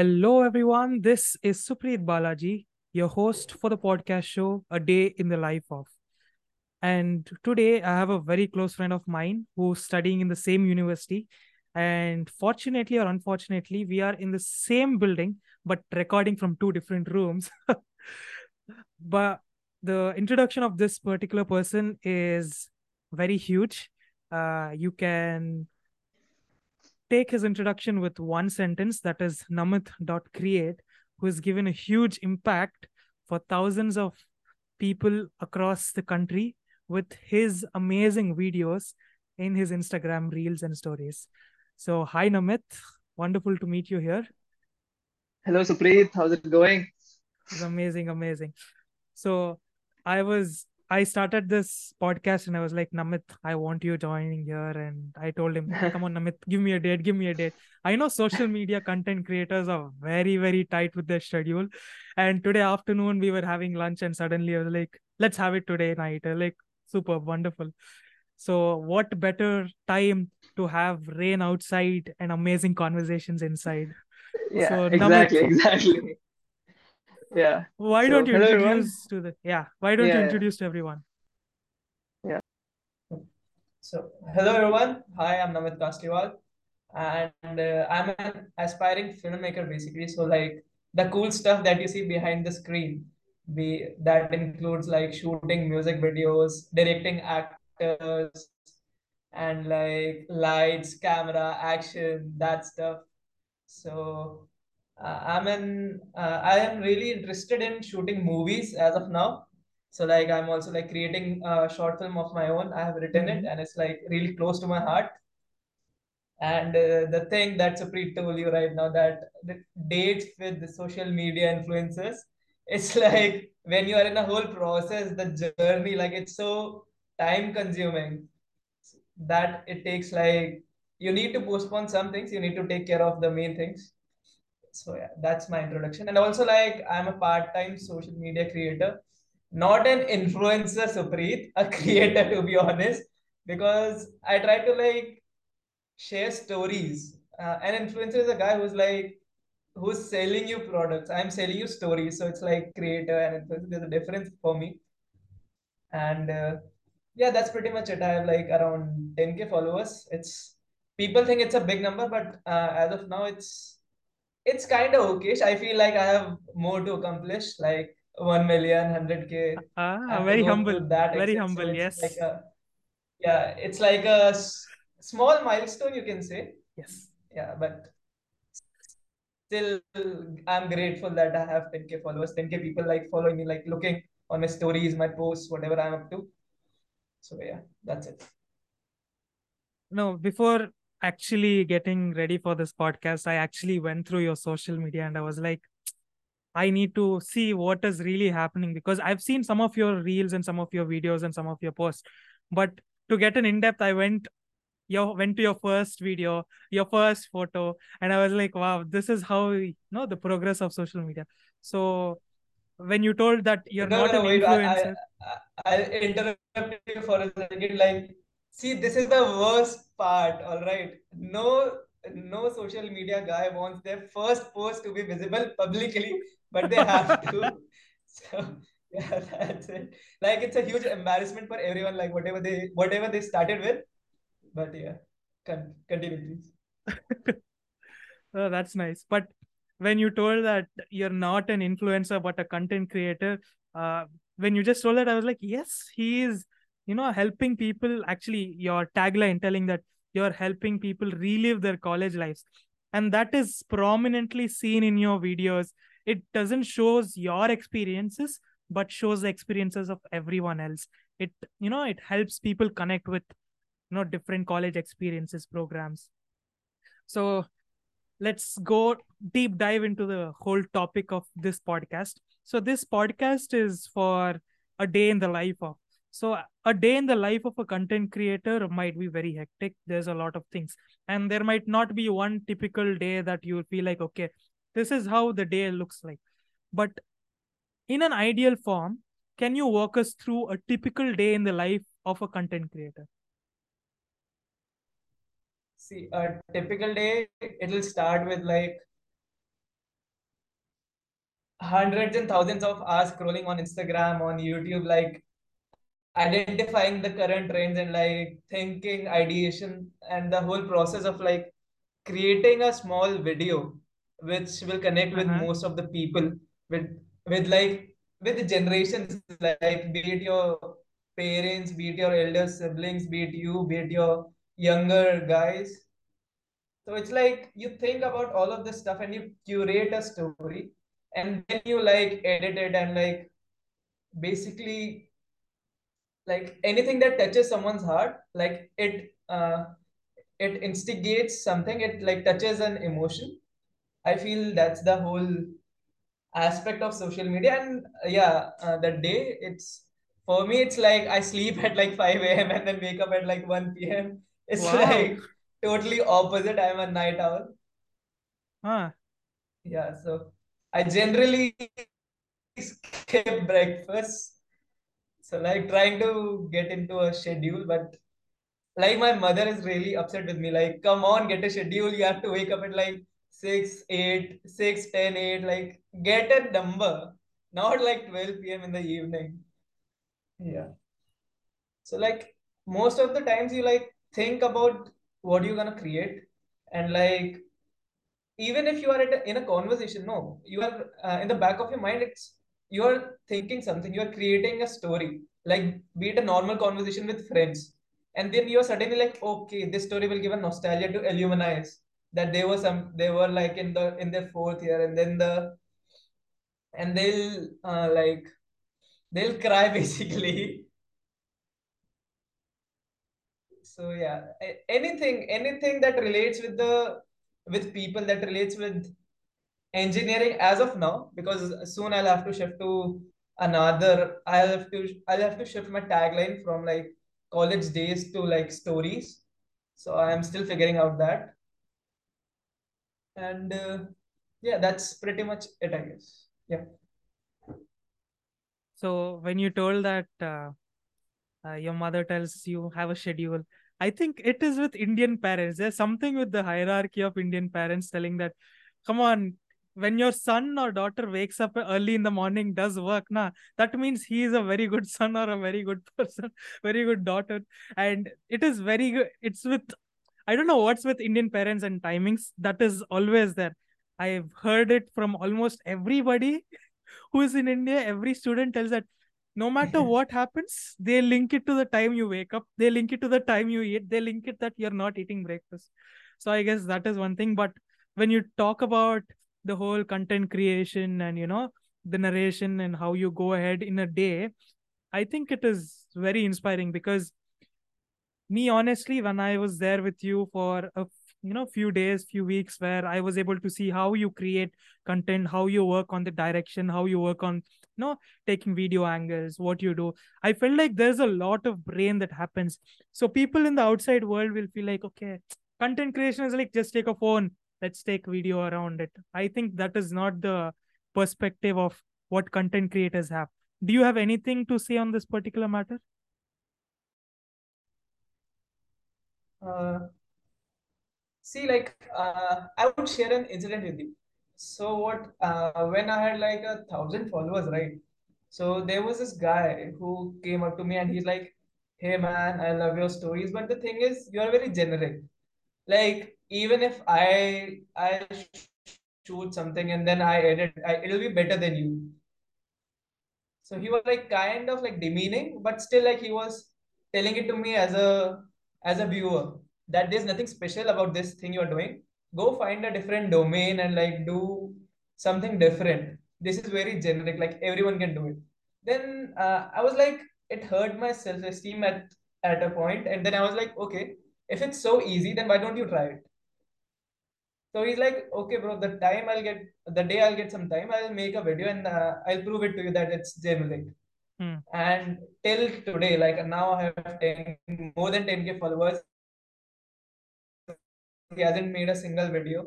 Hello, everyone. This is Supreet Balaji, your host for the podcast show A Day in the Life of. And today I have a very close friend of mine who's studying in the same university. And fortunately or unfortunately, we are in the same building, but recording from two different rooms. but the introduction of this particular person is very huge. Uh, you can take his introduction with one sentence that is namit.create who has given a huge impact for thousands of people across the country with his amazing videos in his instagram reels and stories so hi namit wonderful to meet you here Hello, Supreet. How's it going? it's amazing amazing so i was I started this podcast and I was like, Namit, I want you joining here. And I told him, come on, Namit, give me a date, give me a date. I know social media content creators are very, very tight with their schedule. And today afternoon, we were having lunch and suddenly I was like, let's have it today night. Like, super wonderful. So, what better time to have rain outside and amazing conversations inside? Yeah, So, Namit, exactly, exactly. Yeah. why don't So, you hello everyone. introduce to the, yeah, why don't you Yeah, introduce to everyone? yeah. So, hello everyone. Hi, I'm Namit Kasliwal, and uh, I'm an aspiring filmmaker basically. So, like the cool stuff that you see behind the screen, be that includes like shooting music videos, directing actors, and like lights, camera, action, that stuff. So, I'm in. Uh, I am really interested in shooting movies as of now. So, like, I'm also like creating a short film of my own. I have written it, Mhm. and it's like really close to my heart. And uh, the thing that Supreet told you right now that the dates with the social media influencers, it's like when you are in a whole process, the journey, like it's so time consuming that it takes like you need to postpone some things, you need to take care of the main things so yeah that's my introduction. And also like i'm a part-time social media creator not an influencer supreet a creator to be honest because i try to like share stories. Uh, an influencer is a guy who's like who's selling you products. I'm selling you stories. So it's like creator and influencer there's a difference for me. And uh, yeah that's pretty much it. I have like around 10k followers. It's people think it's a big number but uh, as of now it's it's kind of okay. I feel like I have more to accomplish, like 1 million, 100K. I Ah, very humble, that very extent. So humble. like Yes, a, yeah, it's like a s- small milestone, you can say. yes. Yeah, but still, I'm grateful that I have 10K followers, 10K people like following me, like looking on my stories, my posts, whatever I'm up to. So yeah, that's it. No, before actually getting ready for this podcast, I actually went through your social media and I was like, I need to see what is really happening because I've seen some of your reels and some of your videos and some of your posts. But to get an in-depth, I went your went to your first video, your first photo, and I was like, wow, this is how you know the progress of social media. So when you told that you're No, not an wait. I, I, influencer, I- I'll interrupt you for a second. Like, see, this is the worst part. All right. No, no social media guy wants their first post to be visible publicly, but they have to. So, yeah, that's it. Like, it's a huge embarrassment for everyone. Like, whatever they, whatever they started with. But yeah, con- continue, please. Oh, that's nice. But when you told that you're not an influencer but a content creator, uh, when you just told that, I was like, yes, he is, you know, helping people. Actually, your tagline telling that you're helping people relive their college lives, and that is prominently seen in your videos. It doesn't shows your experiences, but shows the experiences of everyone else. It, you know, it helps people connect with, you know, different college experiences, programs. So let's go deep dive into the whole topic of this podcast. So this podcast is for a day in the life of. So a day in the life of a content creator might be very hectic. There's a lot of things, and there might not be one typical day that you feel like, okay, this is how the day looks like. But in an ideal form, can you walk us through a typical day in the life of a content creator? See, a typical day, it'll start with like hundreds and thousands of hours scrolling on Instagram, on YouTube, like identifying the current trends and like thinking, ideation, and the whole process of like creating a small video which will connect with Uh-huh. most of the people with with like with the generations like be it your parents be it your elder siblings be it you be it your younger guys so it's like you think about all of this stuff and you curate a story and then you like edit it and like basically like anything that touches someone's heart like it uh it instigates something it like touches an emotion. I feel that's the whole aspect of social media. And uh, yeah uh, that day it's for me it's like i sleep at like 5 a.m and then wake up at like 1 p.m it's Wow. like totally opposite. I'm a night owl. Huh. yeah so i generally skip breakfast so like trying to get into a schedule but like my mother is really upset with me. Like come on get a schedule. You have to wake up at like 6 8 6 10 8 like get a number. Not like 12 p.m in the evening. Yeah. So like most of the times you like think about what you're gonna create. And like even if you are at a, in a conversation no you are uh, in the back of your mind it's you are thinking something you are creating a story. Like be it a normal conversation with friends. And then you're suddenly like okay this story will give a nostalgia to illuminize. That they were some they were like in the in their fourth year and then the and they'll uh, like they'll cry basically. So yeah. Anything anything that relates with the with people that relates with engineering as of now because soon I'll have to shift to another I'll have to I'll have to shift my tagline from like college days to like stories. So I am still figuring out that. And uh, yeah that's pretty much it I guess. Yeah. So when you told that uh, uh, your mother tells you have a schedule, I think it is with Indian parents. There's something with the hierarchy of Indian parents telling that, come on, when your son or daughter wakes up early in the morning, does work, na, that means he is a very good son or a very good person, very good daughter. And it is very good. It's with, I don't know what's with Indian parents and timings. That is always there. I've heard it from almost everybody who is in India, every student tells that no matter what happens, they link it to the time you wake up, they link it to the time you eat, they link it that you're not eating breakfast. So I guess that is one thing. But when you talk about the whole content creation and you know the narration and how you go ahead in a day, I think it is very inspiring because me honestly when i was there with you for a you know few days few weeks where i was able to see how you create content how you work on the direction how you work on you know taking video angles what you do i felt like there's a lot of brain that happens. So people in the outside world will feel like okay content creation is like just take a phone let's take video around it. I think that is not the perspective of what content creators have. Do you have anything to say on this particular matter? Uh, see like uh, I would share an incident with you. So what uh, when I had like a thousand followers right? So there was this guy who came up to me and he's like hey man I love your stories but the thing is you're very generic. Like even if I I shoot something and then I edit I, it'll be better than you. So he was like kind of like demeaning but still like he was telling it to me as a as a viewer that there's nothing special about this thing you're doing. Go find a different domain and like do something different. This is very generic like everyone can do it. Then uh, I was like it hurt my self-esteem at at a point and then I was like okay if it's so easy then why don't you try it So he's like, okay, bro, the time I'll get, the day I'll get some time, I'll make a video and uh, I'll prove it to you that it's generic. Hmm. And till today, like now I have 10, more than 10k followers. He hasn't made a single video.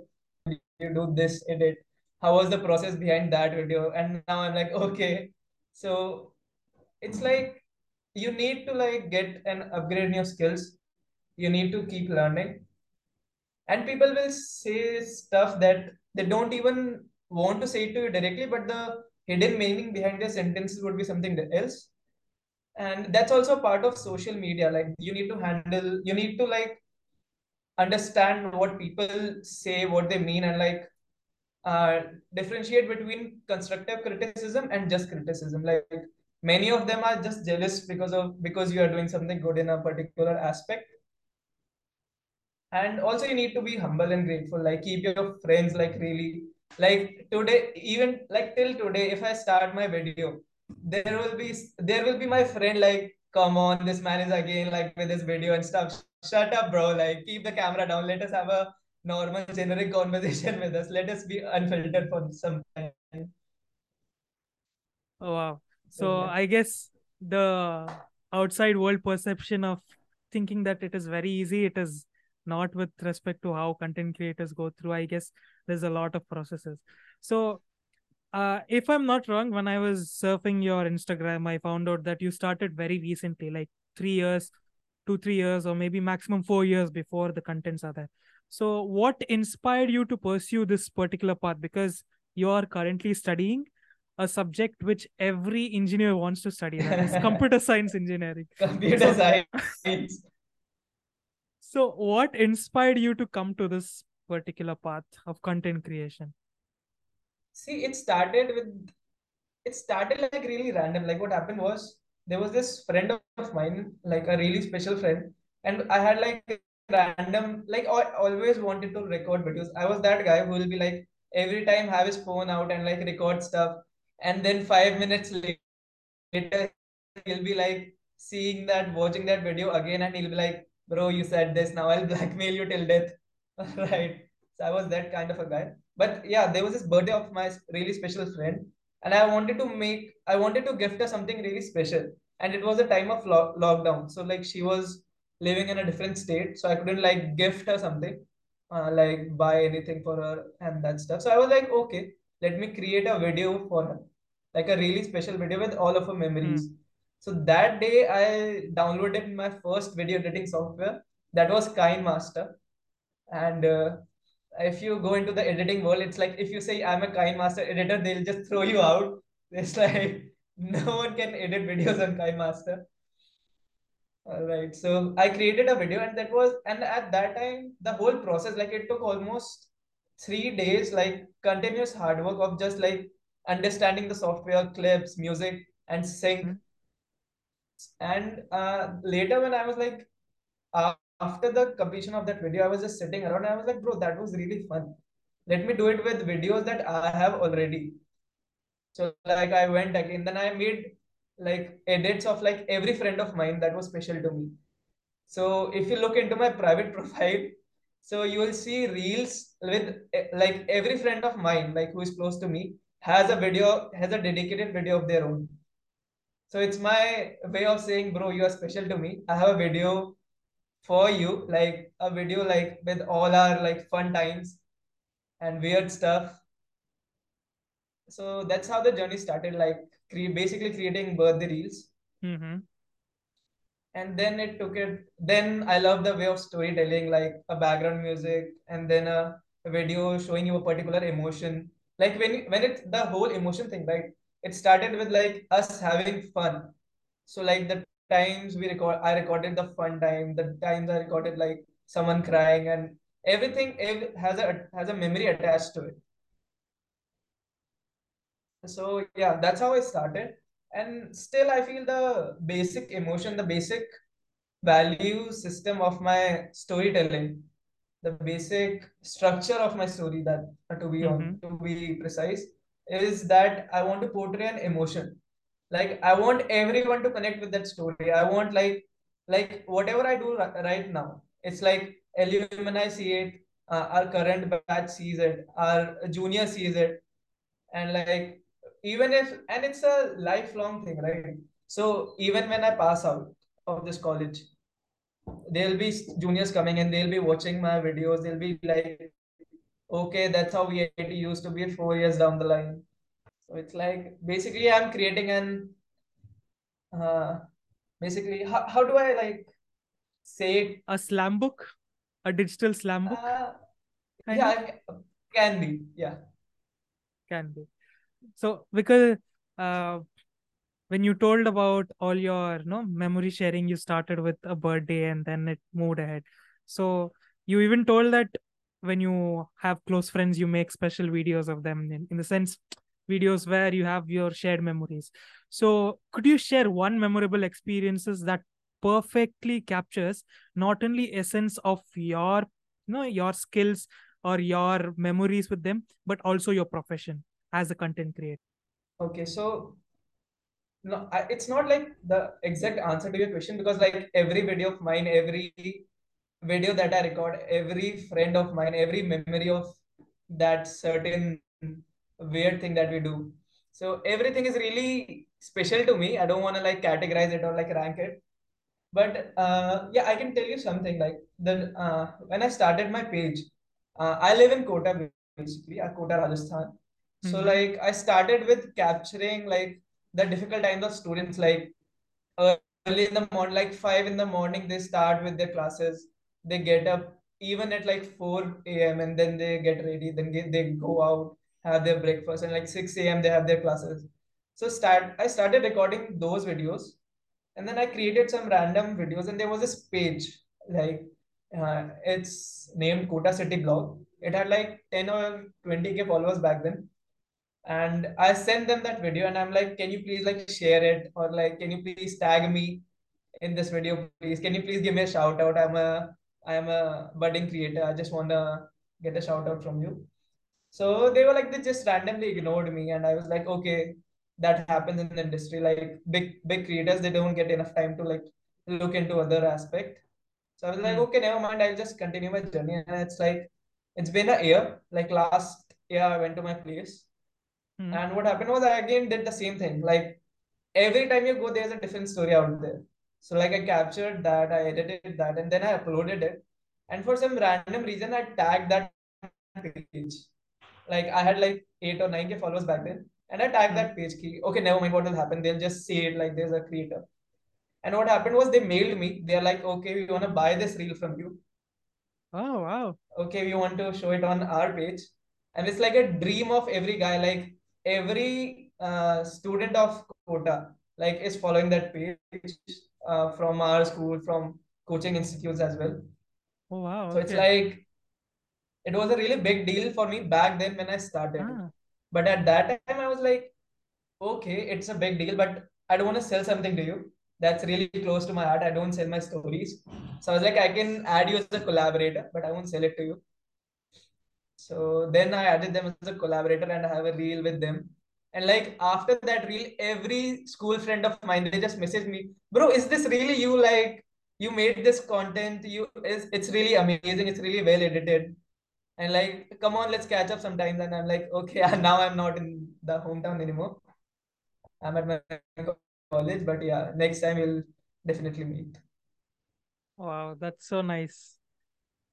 You do this, edit. How was the process behind that video? And now I'm like, okay. So it's like you need to like get and upgrade in your skills. You need to keep learning and people will say stuff that they don't even want to say to you directly but the hidden meaning behind the sentences would be something else. And that's also part of social media. Like you need to handle you need to like understand what people say what they mean and like uh, differentiate between constructive criticism and just criticism. Like many of them are just jealous because of because you are doing something good in a particular aspect and also you need to be humble and grateful. Like keep your friends like really like today even like till today if i start my video there will be there will be my friend like come on this man is again like with this video and stuff. Shut up bro. Like keep the camera down. Let us have a normal generic conversation with us. Let us be unfiltered for some time. Oh wow. So yeah. i guess the outside world perception of thinking that it is very easy it is not with respect to how content creators go through i guess there's a lot of processes. So uh, if i'm not wrong when i was surfing your instagram i found out that you started very recently like three years two three years or maybe maximum four years before the contents are there. So what inspired you to pursue this particular path? Because you are currently studying a subject which every engineer wants to study that is computer science engineering. Computer science so, what inspired you to come to this particular path of content creation? See, it started with it started like really random. Like what happened was there was this friend of mine, like a really special friend, and I had like random, like I always wanted to record videos. I was that guy who will be like every time have his phone out and like record stuff, and then five minutes later he'll be like seeing that, watching that video again, and he'll be like, bro, you said this, now I'll blackmail you till death. right. So I was that kind of a guy. But yeah, there was this birthday of my really special friend, and I wanted to make, I wanted to gift her something really special. And it was a time of lo- lockdown. So like she was living in a different state. So I couldn't like gift her something, uh, like buy anything for her and that stuff. So I was like, okay, let me create a video for her, like a really special video with all of her memories. Mm so that day I downloaded my first video editing software that was KineMaster. And uh, if you go into the editing world, it's like if you say I'm a KineMaster editor, they'll just throw you out. It's like no one can edit videos on KineMaster. All right. So I created a video and that was and at that time the whole process like it took almost three days like continuous hard work of just like understanding the software clips music and sync mm-hmm and uh, later when I was like, uh, after the completion of that video, I was just sitting around. I was like, bro, that was really fun. Let me do it with videos that I have already. So like I went again. Then I made like edits of like every friend of mine that was special to me. So if you look into my private profile, so you will see reels with eh, like every friend of mine, like who is close to me, has a video, has a dedicated video of their own. So it's my way of saying, bro, you are special to me. I have a video for you, like a video like with all our like fun times and weird stuff. So that's how the journey started, like cre- basically creating birthday reels. Mm-hmm. And then it took it. Then I love the way of storytelling, like a background music, and then a, video showing you a particular emotion. Like when when it's the whole emotion thing, right? It started with like us having fun. So like the times we record, I recorded the fun time. The times I recorded like someone crying and everything has a has a memory attached to it. So yeah, that's how I started. And still, I feel the basic emotion, the basic value system of my storytelling, the basic structure of my story that to be mm-hmm. on to be precise is that I want to portray an emotion. Like I want everyone to connect with that story. I want like like whatever I do right now. It's like Illumini see it, uh, our current batch sees it, our junior sees it, and like even if and it's a lifelong thing, right? So even when I pass out of this college, there'll be juniors coming and they'll be watching my videos. They'll be like, okay, that's how we used to be four years down the line. So it's like basically I'm creating an uh, basically how, how do I like say it? A slam book, a digital slam book. Uh, yeah, can be. Yeah, can be. so because uh, when you told about all your you know memory sharing you started with a birthday and then it moved ahead so you even told that when you have close friends you make special videos of them in, in the sense videos where you have your shared memories. So could you share one memorable experiences that perfectly captures not only essence of your you know your skills or your memories with them but also your profession as a content creator? Okay, so no, it's not like the exact answer to your question because like every video of mine, every video that I record, every friend of mine, every memory of that certain weird thing that we do. So everything is really special to me. I don't want to like categorize it or like rank it. But uh, yeah, I can tell you something like the uh, when I started my page, uh, I live in Kota basically, at Kota, Rajasthan. So Mhm. like I started with capturing like the difficult times of students like early in the morning, like five in the morning, they start with their classes. They get up even at like 4 a.m. and then they get ready. Then they, go out, have their breakfast, and like 6 a.m. they have their classes. So start I started recording those videos, and then I created some random videos, and there was this page like uh, it's named Kota City Blog. It had like 10 or 20k followers back then and I sent them that video and I'm like, can you please like share it or like can you please tag me in this video, please? Can you please give me a shout out? I'm a I'm a budding creator. I just wanna get a shout out from you. So they were like they just randomly ignored me and I was like, okay, that happens in the industry. Like big big creators, they don't get enough time to like look into other aspect. So I was like, Mm. okay, never mind, I'll just continue my journey. And it's like it's been a year. Like last year I went to my place Mm. and what happened was I again did the same thing. Like every time you go, there's a different story out there. So like I captured that, I edited that, and then I uploaded it. And for some random reason, I tagged that page. Like I had like eight or nine k followers back then, and I tagged that page. Key. Okay, never mind. What will happen? They'll just say it like there's a creator. And what happened was they mailed me. They're like, okay, we want to buy this reel from you. Oh wow. okay, we want to show it on our page. And it's like a dream of every guy, like every uh, student of Kota, like is following that page uh, from our school, from coaching institutes as well. Oh wow. So it's like it was a really big deal for me back then when I started. Ah. But at that time, I was like, okay, it's a big deal, but I don't want to sell something to you. That's really close to my heart. I don't sell my stories. So I was like, I can add you as a collaborator, but I won't sell it to you. So then I added them as a collaborator and I have a reel with them. And like after that reel, every school friend of mine, they just message me, bro, is this really you? Like you made this content, you is it's really amazing, it's really well edited. And like, come on, let's catch up sometime. And I'm like, okay, now I'm not in the hometown anymore. I'm at my college, but yeah, next time we'll definitely meet. Wow, that's so nice.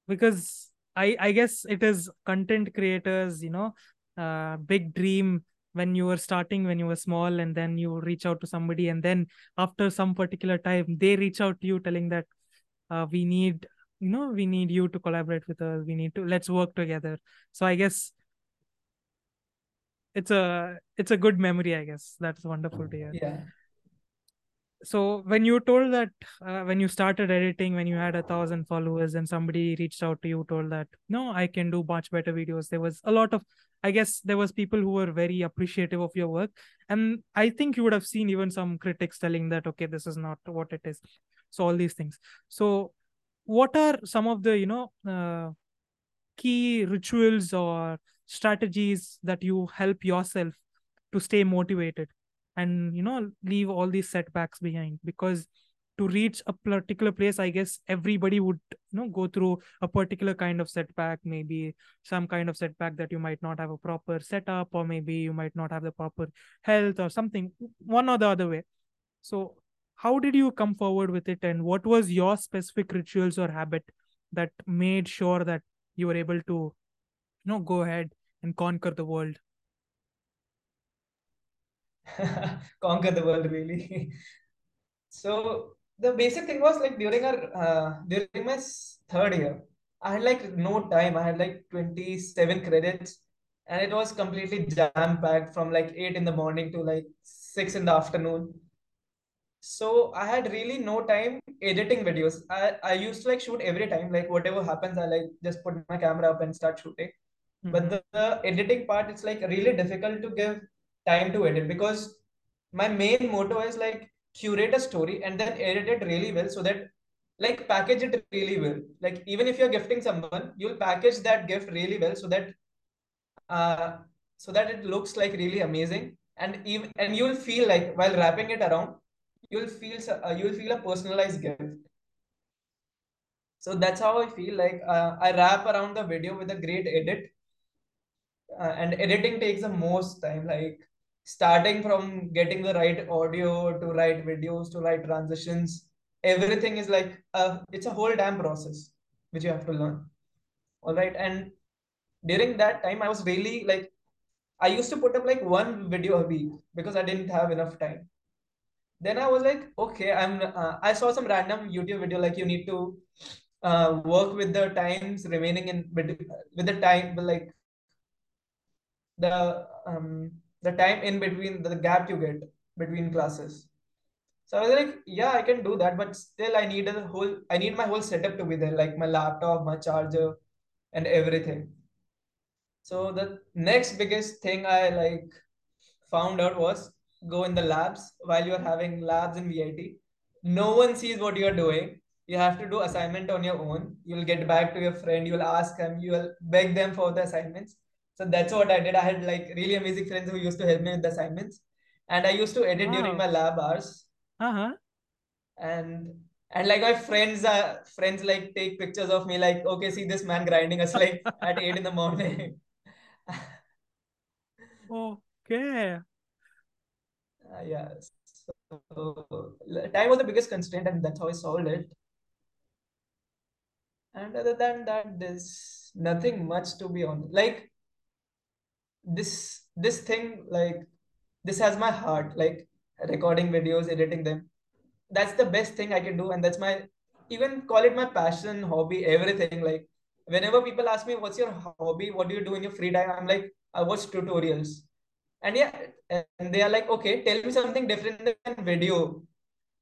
Because I I guess it is content creators, you know, uh big dream when you were starting when you were small and then you reach out to somebody and then after some particular time they reach out to you telling that uh, we need you know we need you to collaborate with us. We need to let's work together. So i guess it's a it's a good memory i guess. That's wonderful to hear. Yeah. so when you told that uh, when you started editing when you had a thousand followers and somebody reached out to you told that no i can do much better videos there was a lot of i guess there was people who were very appreciative of your work. And i think you would have seen even some critics telling that okay this is not what it is. So all these things. So what are some of the you know uh, key rituals or strategies that you help yourself to stay motivated and you know leave all these setbacks behind? Because to reach a particular place i guess everybody would you know go through a particular kind of setback maybe some kind of setback that you might not have a proper setup or maybe you might not have the proper health or something one or the other way. So how did you come forward with it and what was your specific rituals or habit that made sure that you were able to you know go ahead and conquer the world? Conquer the world really. So the basic thing was like during our uh, during my third year i had like no time. I had like 27 credits and it was completely jam packed from like 8 in the morning to like 6 in the afternoon. So i had really no time editing videos. I i used to like shoot every time. Like whatever happens i like just put my camera up and start shooting. But Mhm. the, the editing part it's like really difficult to give time to edit because my main motto is like curate a story and then edit it really well so that like package it really well. Like even if you're gifting someone you'll package that gift really well so that uh so that it looks like really amazing. And even and you'll feel like while wrapping it around you'll feel uh, you'll feel a personalized gift. So that's how i feel like uh, i wrap around the video with a great edit uh, and editing takes the most time like starting from getting the right audio to right videos to right transitions everything is like uh, it's a whole damn process which you have to learn. All right and during that time i was really like i used to put up like one video a week because i didn't have enough time. Then i was like okay i'm uh, i saw some random youtube video like you need to uh, work with the times remaining in with, with the time like the um the time in between the gap you get between classes. So i was like yeah i can do that but still i need a whole i need my whole setup to be there like my laptop my charger and everything. So the next biggest thing i like found out was go in the labs while you're having labs in vit no one sees what you're doing. You have to do assignment on your own. You'll get back to your friend. You'll ask them. You'll beg them for the assignments so that's what i did i had like really amazing friends who used to help me with the assignments and i used to edit during my lab hours Uh-huh. and and like my friends uh friends like take pictures of me like okay see this man grinding us like at 8 in the morning Okay. Uh, yeah. So time was the biggest constraint, and that's how I solved it. And other than that, there's nothing much to be on. Like this, this thing, like this has my heart. Like recording videos, editing them. That's the best thing I can do, and that's my even call it my passion, hobby, everything. Like whenever people ask me, "What's your hobby? What do you do in your free time?" I'm like, I watch tutorials. And yeah, and they are like, okay, tell me something different than video.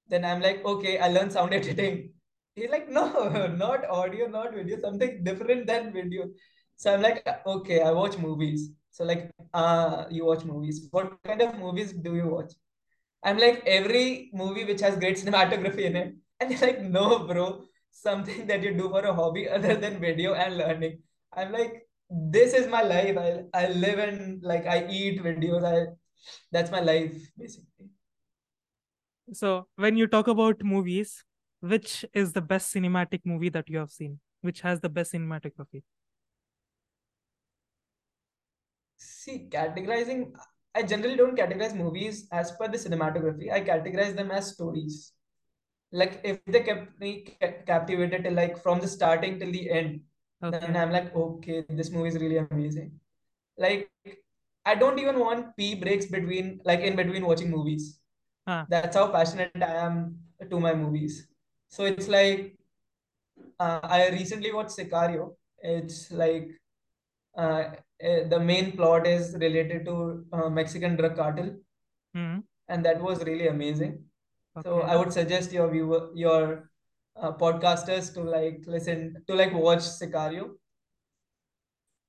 Then I'm like, okay, I learned sound editing. He's like, no, not audio, not video, something different than video. So I'm like, okay, I watch movies. So like, uh, you watch movies. What kind of movies do you watch? I'm like, every movie which has great cinematography in it. And they're like, no, bro, something that you do for a hobby other than video and learning. I'm like, this is my life. I, I live and like I eat videos. I that's my life basically. So when you talk about movies, which is the best cinematic movie that you have seen? Which has the best cinematography? See, categorizing, I generally don't categorize movies as per the cinematography. I categorize them as stories. Like if they kept me captivated till like from the starting till the end, then I'm like, okay, this movie is really amazing. Like I don't even want pee breaks between like in between watching movies. Huh. That's how passionate I am to my movies. So it's like uh, I recently watched Sicario. It's like uh, eh, the main plot is related to uh, Mexican drug cartel, Hmm. and that was really amazing. So I would suggest your viewer, your uh, podcasters to like listen to like watch Sicario.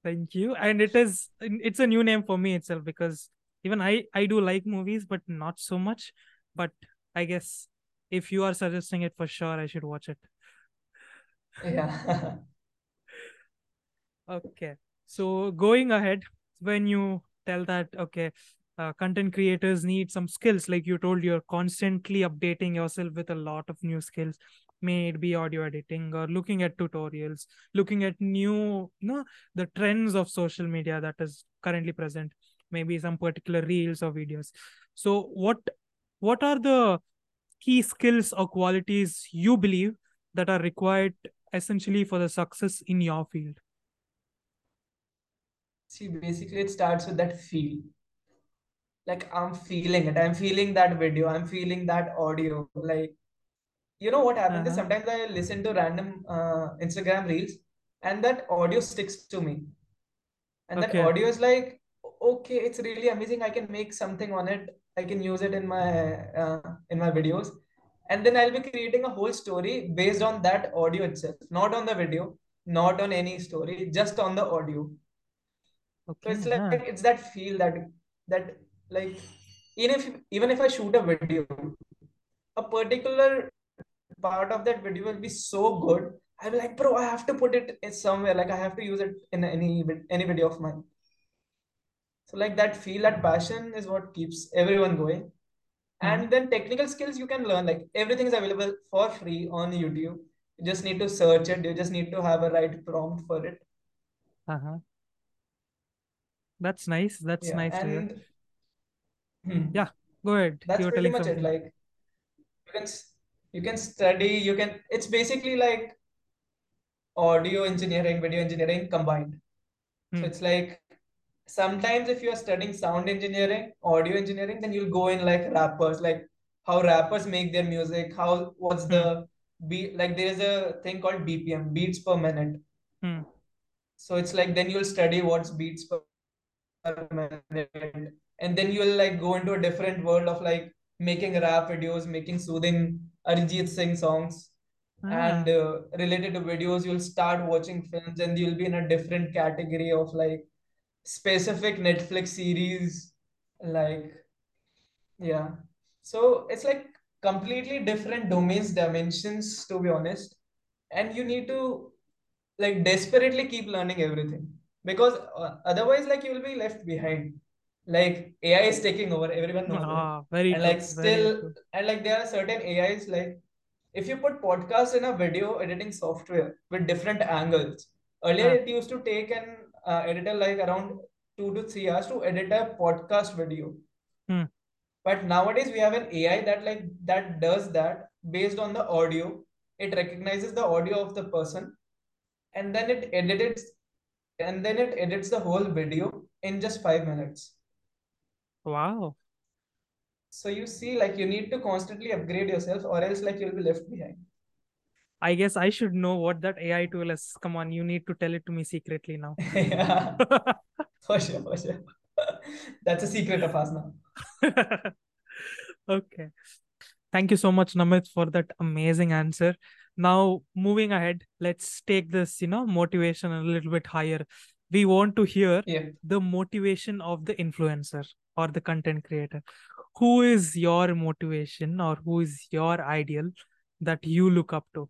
Thank you. And it is it's a new name for me itself because even I I do like movies, but not so much. But I guess if you are suggesting it for sure, I should watch it. Yeah. Okay. So going ahead, when you tell that, okay, uh, content creators need some skills, like you told, you're constantly updating yourself with a lot of new skills. May it be audio editing or looking at tutorials, looking at new, you know, the trends of social media that is currently present, maybe some particular reels or videos. So what what are the key skills or qualities you believe that are required essentially for the success in your field? See, basically it starts with that feel. Like I'm feeling it. I'm feeling that video. I'm feeling that audio. Like you know what happens Uh-huh. sometimes I listen to random uh, Instagram reels and that audio sticks to me. and Okay. audio is like okay it's really amazing i can make something on it i can use it in my uh, in my videos and then i'll be creating a whole story based on that audio itself not on the video not on any story just on the audio so Okay. it's Yeah. like it's that feel that that like even if even if i shoot a video a particular part of that video will be so good i'll be like bro i have to put it somewhere like i have to use it in any any video of mine so like that feel that passion is what keeps everyone going Hmm. and then technical skills you can learn like everything is available for free on youtube you just need to search it you just need to have a right prompt for it Uh-huh. That's nice. That's yeah nice to and Hmm. Yeah. Go ahead. that's You were pretty much it like you can you can study you can it's basically like audio engineering video engineering combined so Hmm. it's like sometimes if you are studying sound engineering audio engineering then you'll go in like rappers like how rappers make their music how what's Hmm. the beat like there is a thing called bpm beats per minute Hmm. so it's like then you'll study what's beats per and then you'll like go into a different world of like making rap videos making soothing Arijit Singh songs. Ah. and uh, related to videos you'll start watching films and you'll be in a different category of like specific Netflix series like yeah. So it's like completely different domains dimensions to be honest. And you need to like desperately keep learning everything because uh, otherwise like you will be left behind like AI is taking over everyone knows Ah, very and like still true. and like there are certain AIs like if you put podcast in a video editing software with different angles earlier Ah. it used to take an uh, editor like around two to three hours to edit a podcast video Hmm. but nowadays we have an AI that like that does that based on the audio it recognizes the audio of the person and then it edits and then it edits the whole video in just five minutes Wow. so you see like you need to constantly upgrade yourself or else like you'll be left behind I guess I should know what that AI tool is. Come on, you need to tell it to me secretly now. yeah for sure for sure that's a secret of us now Okay. Thank you so much, Namit, for that amazing answer. Now, moving ahead, let's take this, you know, motivation a little bit higher. We want to hear yeah the motivation of the influencer or the content creator. Who is your motivation or who is your ideal that you look up to?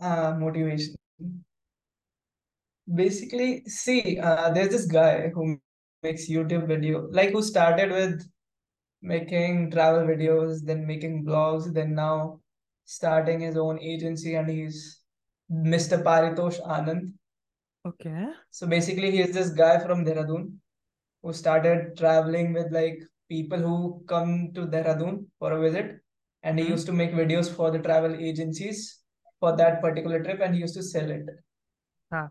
uh, motivation basically see uh, there's this guy who makes youtube video like who started with making travel videos then making blogs then now starting his own agency and he's mr paritosh anand Okay. so basically he is this guy from dehradun who started traveling with like people who come to dehradun for a visit and he Hmm. used to make videos for the travel agencies for that particular trip and he used to sell it Ah.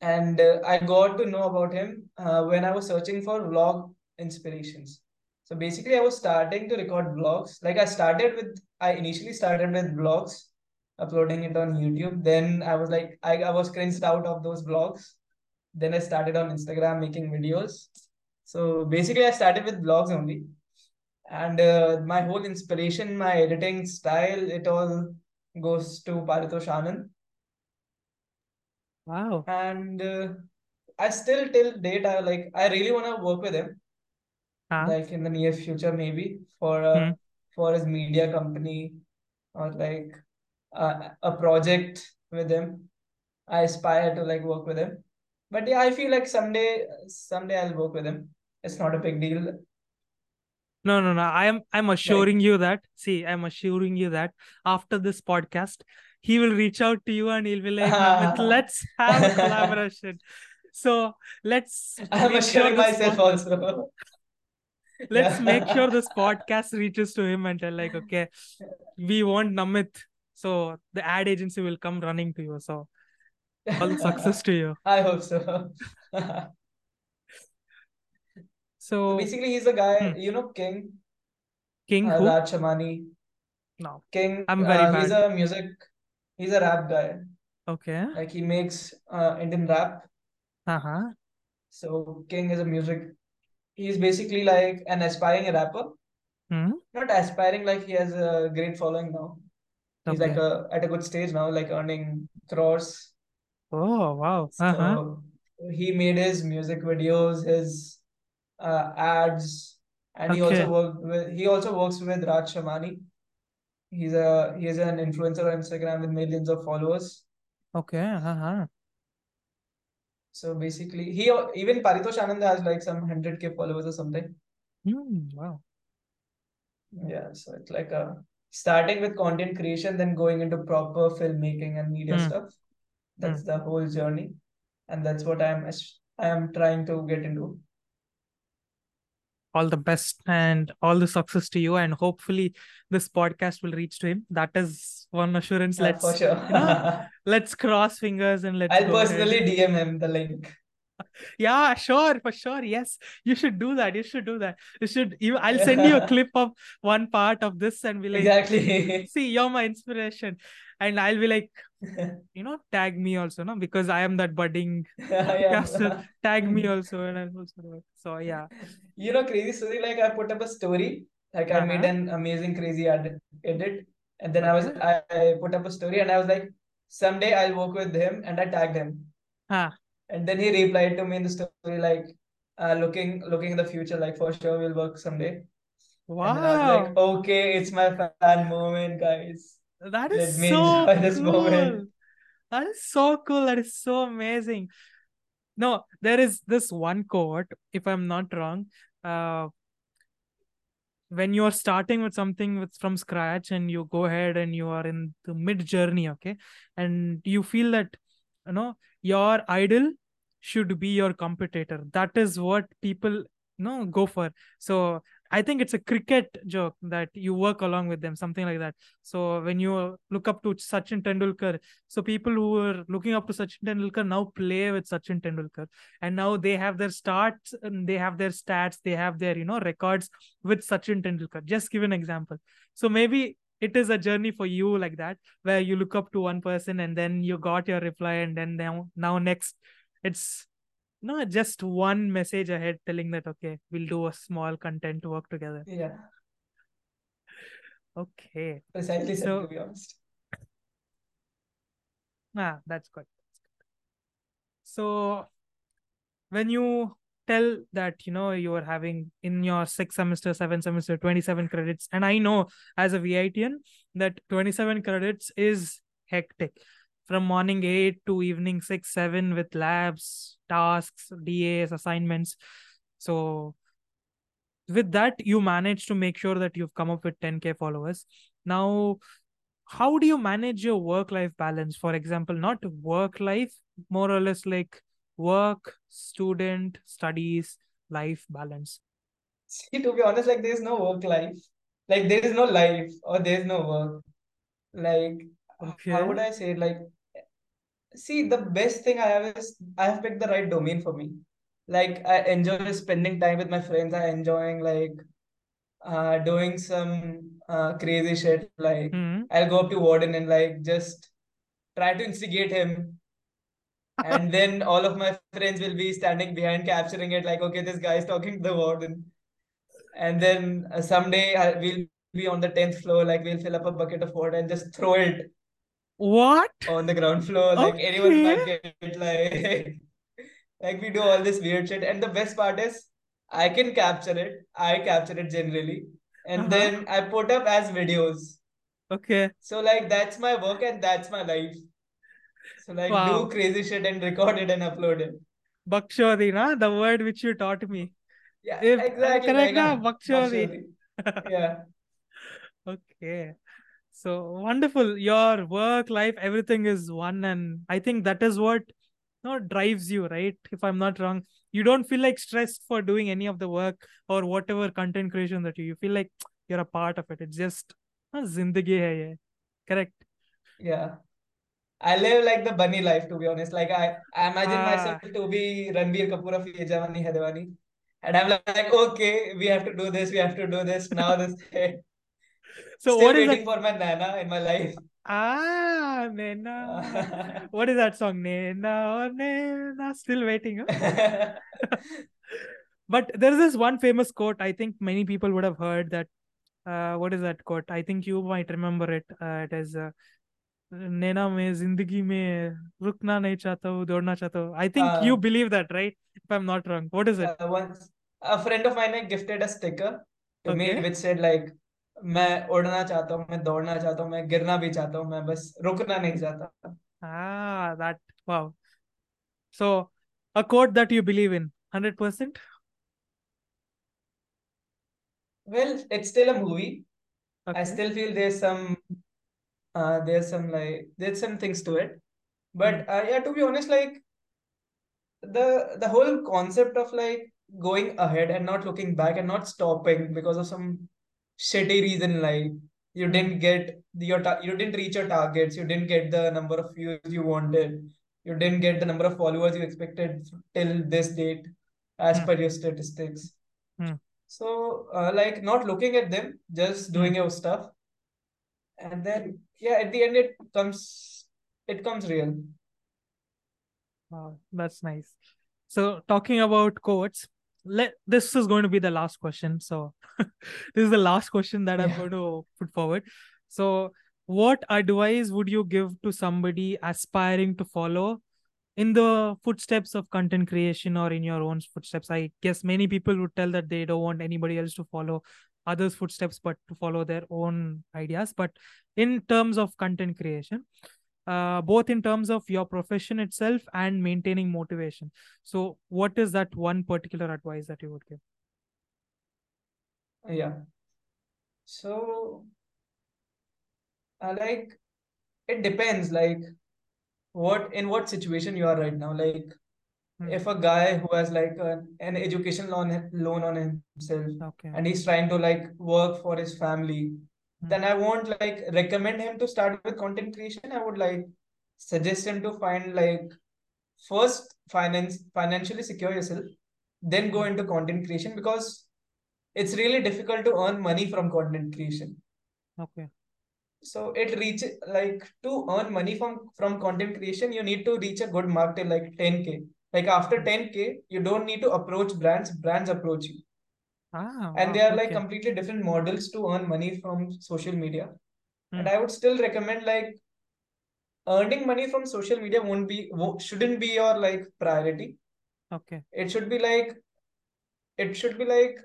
and uh, I got to know about him uh, when I was searching for vlog inspirations. So basically, I was starting to record vlogs. Like I started with, I initially started with blogs, uploading it on YouTube. Then I was like, I, I was cringed out of those blogs. Then I started on Instagram making videos. So basically, I started with blogs only. And uh, my whole inspiration, my editing style, it all goes to Paritosh Anand. Wow. and uh, I still till date I like I really want to work with him Huh? like in the near future maybe for a Hmm. For his media company or like uh, a project with him. I aspire to like work with him, but yeah, I feel like someday someday I'll work with him. It's not a big deal. No, no, no. I am I'm assuring you that. See, I'm assuring you that after this podcast, he will reach out to you and he'll be like, let's have a collaboration. So let's I'm assuring myself also. Let's make sure this podcast reaches to him and tell like, okay, we want Namit. So the ad agency will come running to you. So all success to you. I hope so. So basically, he's a guy, Hmm. you know, King, King uh, who? Raj Shamani. No. King, I'm very uh, he's a music, he's a rap guy. Okay. Like he makes uh, Indian rap. Uh-huh. So King is a music. He's basically like an aspiring rapper. Hmm? Not aspiring, like he has a great following now. He's like a at a good stage now, like earning crores. Oh, wow. Uh-huh. So he made his music videos, his uh, ads, and he also worked with he also works with Raj Shamani. He's a he is an influencer on Instagram with millions of followers. Okay. Uh-huh. So basically, he even Paritosh Anand has like some 100k followers or something. Hmm, wow. Yeah, so it's like a starting with content creation, then going into proper filmmaking and media Hmm. stuff. That's the whole journey, and that's what I'm I am trying to get into. All the best and all the success to you. And hopefully this podcast will reach to him. That is one assurance. Yeah, Let's sure. you know, let's cross fingers and let's I'll go ahead. personally DM him the link. Yeah, sure, for sure. Yes, you should do that. You should do that. You should. You, I'll send you a clip of one part of this and be like, Exactly. see, you're my inspiration. And I'll be like, you know, tag me also, no? Because I am that budding yeah. podcaster. Tag me also, and I'll also. So yeah. You know, crazy story. Like I put up a story. Like I made Uh-huh. an amazing crazy ad edit, and then I was I, I put up a story, and I was like, someday I'll work with him, and I tagged him. Ah, And then he replied to me in the story like, uh, looking looking in the future, like for sure we'll work someday. Was like, wow. okay, it's my fan moment, guys. That Let me so enjoy this moment. cool. That is so cool. That is so amazing. No, there is this one quote, if I'm not wrong. Uh, when you're starting with something with from scratch and you go ahead and you are in the mid journey, okay, and you feel that you know your idol should be your competitor. That is what people you know go for. So I think it's a cricket joke that you work along with them, something like that. So when you look up to Sachin Tendulkar, so people who were looking up to Sachin Tendulkar now play with Sachin Tendulkar, and now they have their starts, and they have their stats, they have their you know records with Sachin Tendulkar. Just give an example. So maybe it is a journey for you like that, where you look up to one person and then you got your reply, and then now now next it's no just one message ahead telling that okay we'll do a small content work together. Yeah, okay. Precisely said So- to be honest. ah that's good. So when you tell that you know you are having in your six semester seven semester 27 credits. And i know as a vitian that 27 credits is hectic. From morning 8 to evening 6 7 with labs tasks das assignments. So with that you manage to make sure that you've come up with 10k followers. Now how do you manage your work life balance? For example not work life more or less like work student studies life balance See, to be honest, like there's no work life. Like there is no life or there's no work. Like okay. how would I say it? Like see, the best thing I have is I have picked the right domain for me. Like I enjoy spending time with my friends. I enjoying like uh doing some uh crazy shit. Like hmm. I'll go up to Warden and like just try to instigate him. And then all of my friends will be standing behind capturing it, like, okay, this guy is talking to the warden. And then uh, someday I, we'll be on the 10th floor, like, we'll fill up a bucket of water and just throw it what on the ground floor. Like, anyone might get, it like, like, we do all this weird shit. And the best part is, I can capture it. I capture it generally. And Uh-huh. then I put up as videos. okay So, like, that's my work and that's my life. So like wow. do crazy shit and record it and upload it. Bakshodi, na? the word which you taught me. Yeah, if, uh, exactly. Correct, na? Bakshodi. Yeah. okay. So wonderful. Your work, life, everything is one. And I think that is what you know, drives you, right? If I'm not wrong. You don't feel like stressed for doing any of the work or whatever content creation that you, you feel like you're a part of it. It's just zindagi hai. Correct. Yeah. I live like the bunny life, to be honest. Like I, I imagine Ah. myself to be Ranbir Kapoor of Yeh Jawaani Hai Deewani. And I'm like, okay, we have to do this, we have to do this. Now this so Still what is waiting that for my Naina in my life. Ah, Naina. what is that song? Naina, oh, Naina. Still waiting. Huh? but there's this one famous quote. I think many people would have heard that. Uh, what is that quote? I think you might remember it. Uh, it is. Uh, नैना मैं ज़िंदगी में रुकना नहीं चाहता हूँ दौड़ना चाहता हूँ I think you Uh, believe that right if I am not wrong what is it uh, of mine had gifted a sticker to me okay which said like मैं उड़ना चाहता हूँ मैं दौड़ना चाहता हूँ मैं गिरना भी चाहता हूँ मैं बस रुकना नहीं चाहता ah that wow so a quote that you believe in 100% well it's still a movie I okay still feel there's some uh there's some like there's some things to it Hmm. but uh, yeah to be honest like the the whole concept of like going ahead and not looking back and not stopping because of some shitty reason like you Hmm. didn't get your ta- you didn't reach your targets you didn't get the number of views you wanted you didn't get the number of followers you expected till this date as Hmm. per your statistics Hmm. so uh, like not looking at them just Hmm. doing your stuff and then yeah at the end it comes it comes real Wow, that's nice. So talking about quotes, let this is going to be the last question. So this is the last question that I'm yeah going to put forward. So what advice would you give to somebody aspiring to follow in the footsteps of content creation or in your own footsteps? I guess many people would tell that they don't want anybody else to follow others' footsteps, but to follow their own ideas. But in terms of content creation, uh, both in terms of your profession itself and maintaining motivation. So, what is that one particular advice that you would give? yeah so I like it depends like what in what situation you are right now like Hmm. if a guy who has like an, an education loan loan on himself Okay. and he's trying to like work for his family Hmm. then I won't like recommend him to start with content creation I would like suggest him to find like first finance financially secure yourself then go into content creation because it's really difficult to earn money from content creation Okay. so it reach like to earn money from from content creation you need to reach a good mark till like 10k like after Hmm. 10k you don't need to approach brands brands approach you Ah, and wow. they are like Okay. completely different models to earn money from social media and Hmm. i would still recommend like earning money from social media won't be shouldn't be your like priority Okay. it should be like it should be like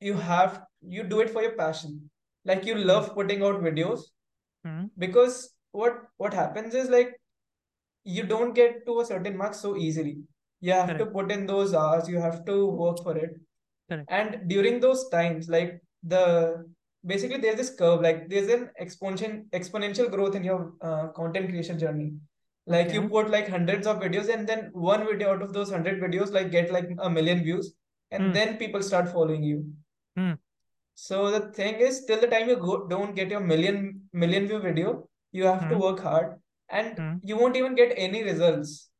you have you do it for your passion like you Hmm. love putting out videos Hmm. because what what happens is like you don't get to a certain mark so easily you have to put in those hours you have to work for it Correct. and during those times like the basically there's this curve like there's an exponential exponential growth in your uh, content creation journey like you put like hundreds of videos and then one video out of those 100 videos like get like a million views and Hmm. then people start following you Hmm. so the thing is till the time you go don't get your million million view video you have to Hmm. work hard and Hmm. you won't even get any results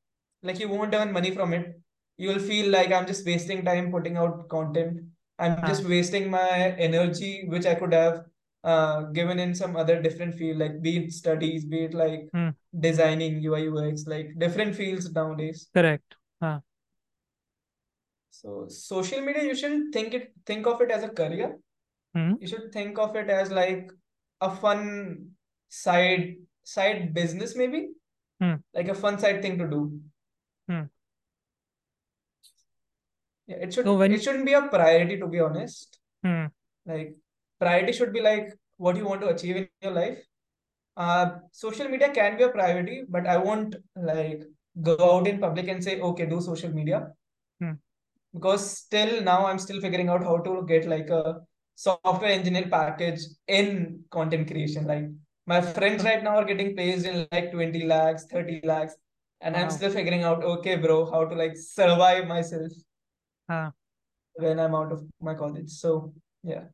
like you won't earn money from it you'll feel like i'm just wasting time putting out content i'm Ah. just wasting my energy which i could have uh, given in some other different field like be it studies be it like Hmm. designing ui ux like different fields nowadays Correct. Ah. so social media you shouldn't think it think of it as a career Hmm. you should think of it as like a fun side side business maybe Hmm. like a fun side thing to do Hmm. yeah it should So when it shouldn't be a priority to be honest hmm. like priority should be like what you want to achieve in your life uh social media can be a priority but i won't like go out in public and say okay do social media Hmm. because still now i'm still figuring out how to get like a software engineer package in content creation like my friends right now are getting placed in like 20 lakhs 30 lakhs and i'm still figuring out okay bro how to like survive myself Ah. when i'm out of my college so yeah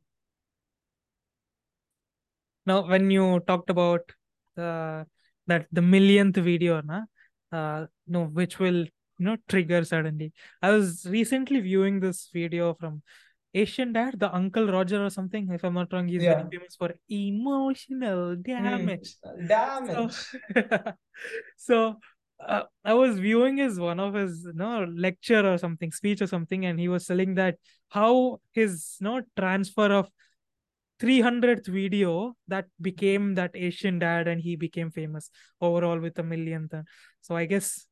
Now, when you talked about the that the millionth video, na, uh, no, which will you know trigger suddenly. I was recently viewing this video from Asian Dad, the Uncle Roger or something. If I'm not wrong, he's very Yeah. famous for emotional damage. Damage. So, so uh, I was viewing his one of his no lecture or something, speech or something, and he was telling that how his no transfer of 300th video that became that Asian dad and he became famous overall with a million. So I guess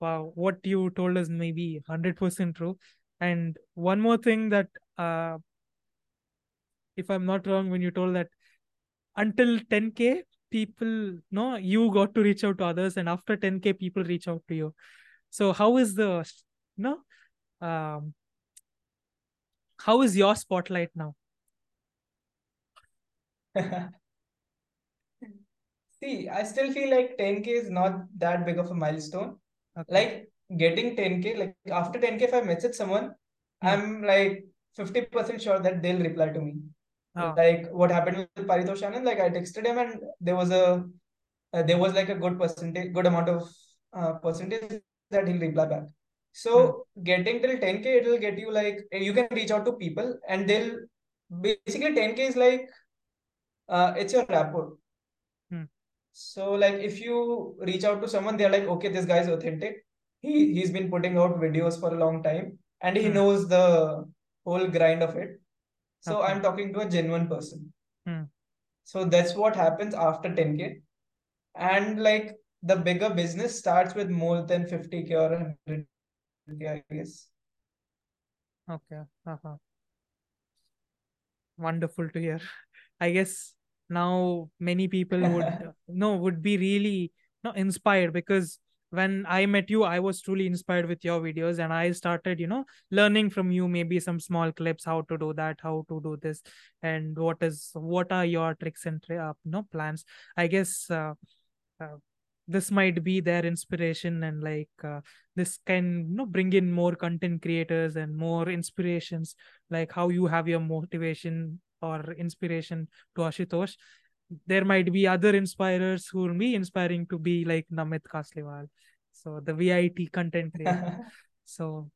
wow, what you told us may be 100% true. And one more thing that uh, if I'm not wrong, when you told that until 10k people no you got to reach out to others and after 10k people reach out to you so how is the no um how is your spotlight now See, I still feel like 10k is not that big of a milestone. okay. Like getting 10k, like after 10k, if I message someone, Hmm. I'm like 50% sure that they'll reply to me. Ah, Like what happened with Paritosh Anand, like I texted him and there was a uh, there was like a good percentage, good amount of uh, percentage that he'll reply back. So getting till 10k, it'll get you like you can reach out to people and they'll basically 10k is like uh, it's your rapport. Hmm. So like if you reach out to someone, they're like, okay, this guy's authentic. He he's been putting out videos for a long time and he Hmm. knows the whole grind of it. So Okay. I'm talking to a genuine person. Hmm. So that's what happens after 10k. And like the bigger business starts with more than 50k or 100k, I guess. okay uh-huh. wonderful to hear i guess now many people would no would be really no inspired because when i met you i was truly inspired with your videos and i started you know learning from you maybe some small clips how to do that how to do this and what is what are your tricks and uh, no plans i guess uh, uh, this might be their inspiration and like uh, this can you know bring in more content creators and more inspirations like how you have your motivation or inspiration to Ashutosh. There might be other inspirers who will be inspiring to be like Namit Kasliwal. So the VIT content creator. so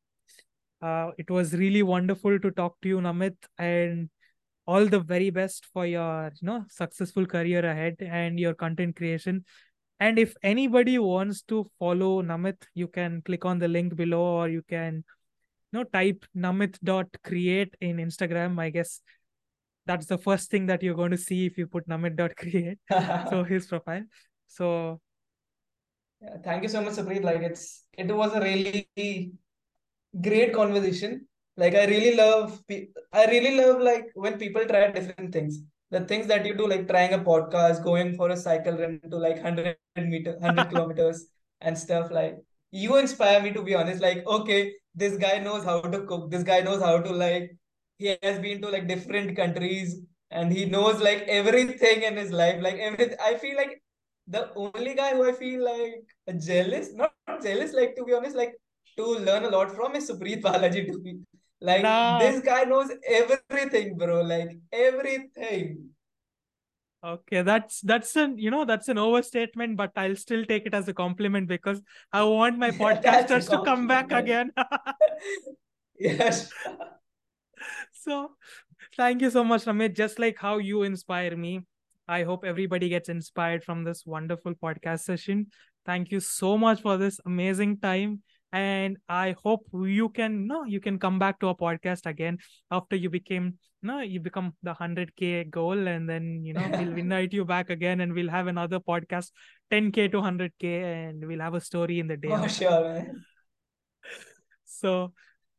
uh, it was really wonderful to talk to you, Namit, and all the very best for your you know successful career ahead and your content creation. And if anybody wants to follow Namit, you can click on the link below or you can you know type namit.create in Instagram. I guess that's the first thing that you're going to see if you put namit.create. So his profile. So Yeah, thank you so much, Supreet. Like it's it was a really great conversation. Like I really love I really love like when people try different things. The things that you do, like trying a podcast, going for a cycle run to like hundred meter, hundred kilometers and stuff. Like you inspire me to be honest. Like okay, this guy knows how to cook. This guy knows how to like. He has been to like different countries and he knows like everything in his life. Like everything. I feel like the only guy who I feel like jealous, not, not jealous, like to be honest, like to learn a lot from is Supreet Balaji to be. Like this guy knows everything, bro. Like everything. Okay, that's that's an you know that's an overstatement, but I'll still take it as a compliment because I want my Yeah, that's a podcasters to come back again. yes. So thank you so much, Namit. Just like how you inspire me, I hope everybody gets inspired from this wonderful podcast session. Thank you so much for this amazing time. And I hope you can no, you can come back to our podcast again after you became no, you become the 100k goal, and then you know we'll invite you back again, and we'll have another podcast 10k to 100k, and we'll have a story in the day. Oh, after. sure, man. So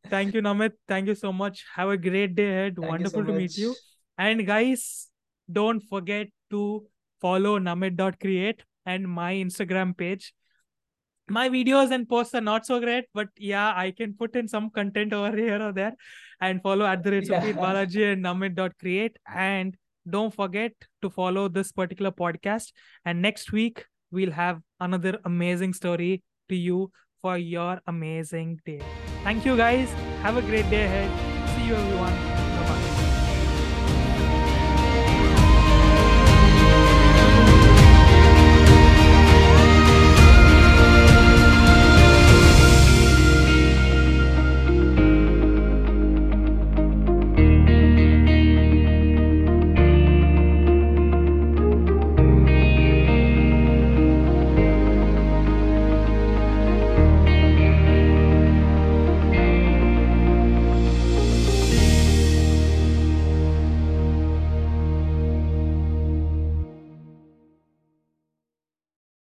thank you, Namit. Thank you so much. Have a great day ahead. Thank Wonderful so to meet you. And guys, don't forget to follow namit.create and my Instagram page. My videos and posts are not so great, but yeah, I can put in some content over here or there. And follow at the rate Yeah. Balaji and namit.create. And don't forget to follow this particular podcast. And next week, we'll have another amazing story to you for your amazing day. Thank you, guys. Have a great day ahead. See you, everyone.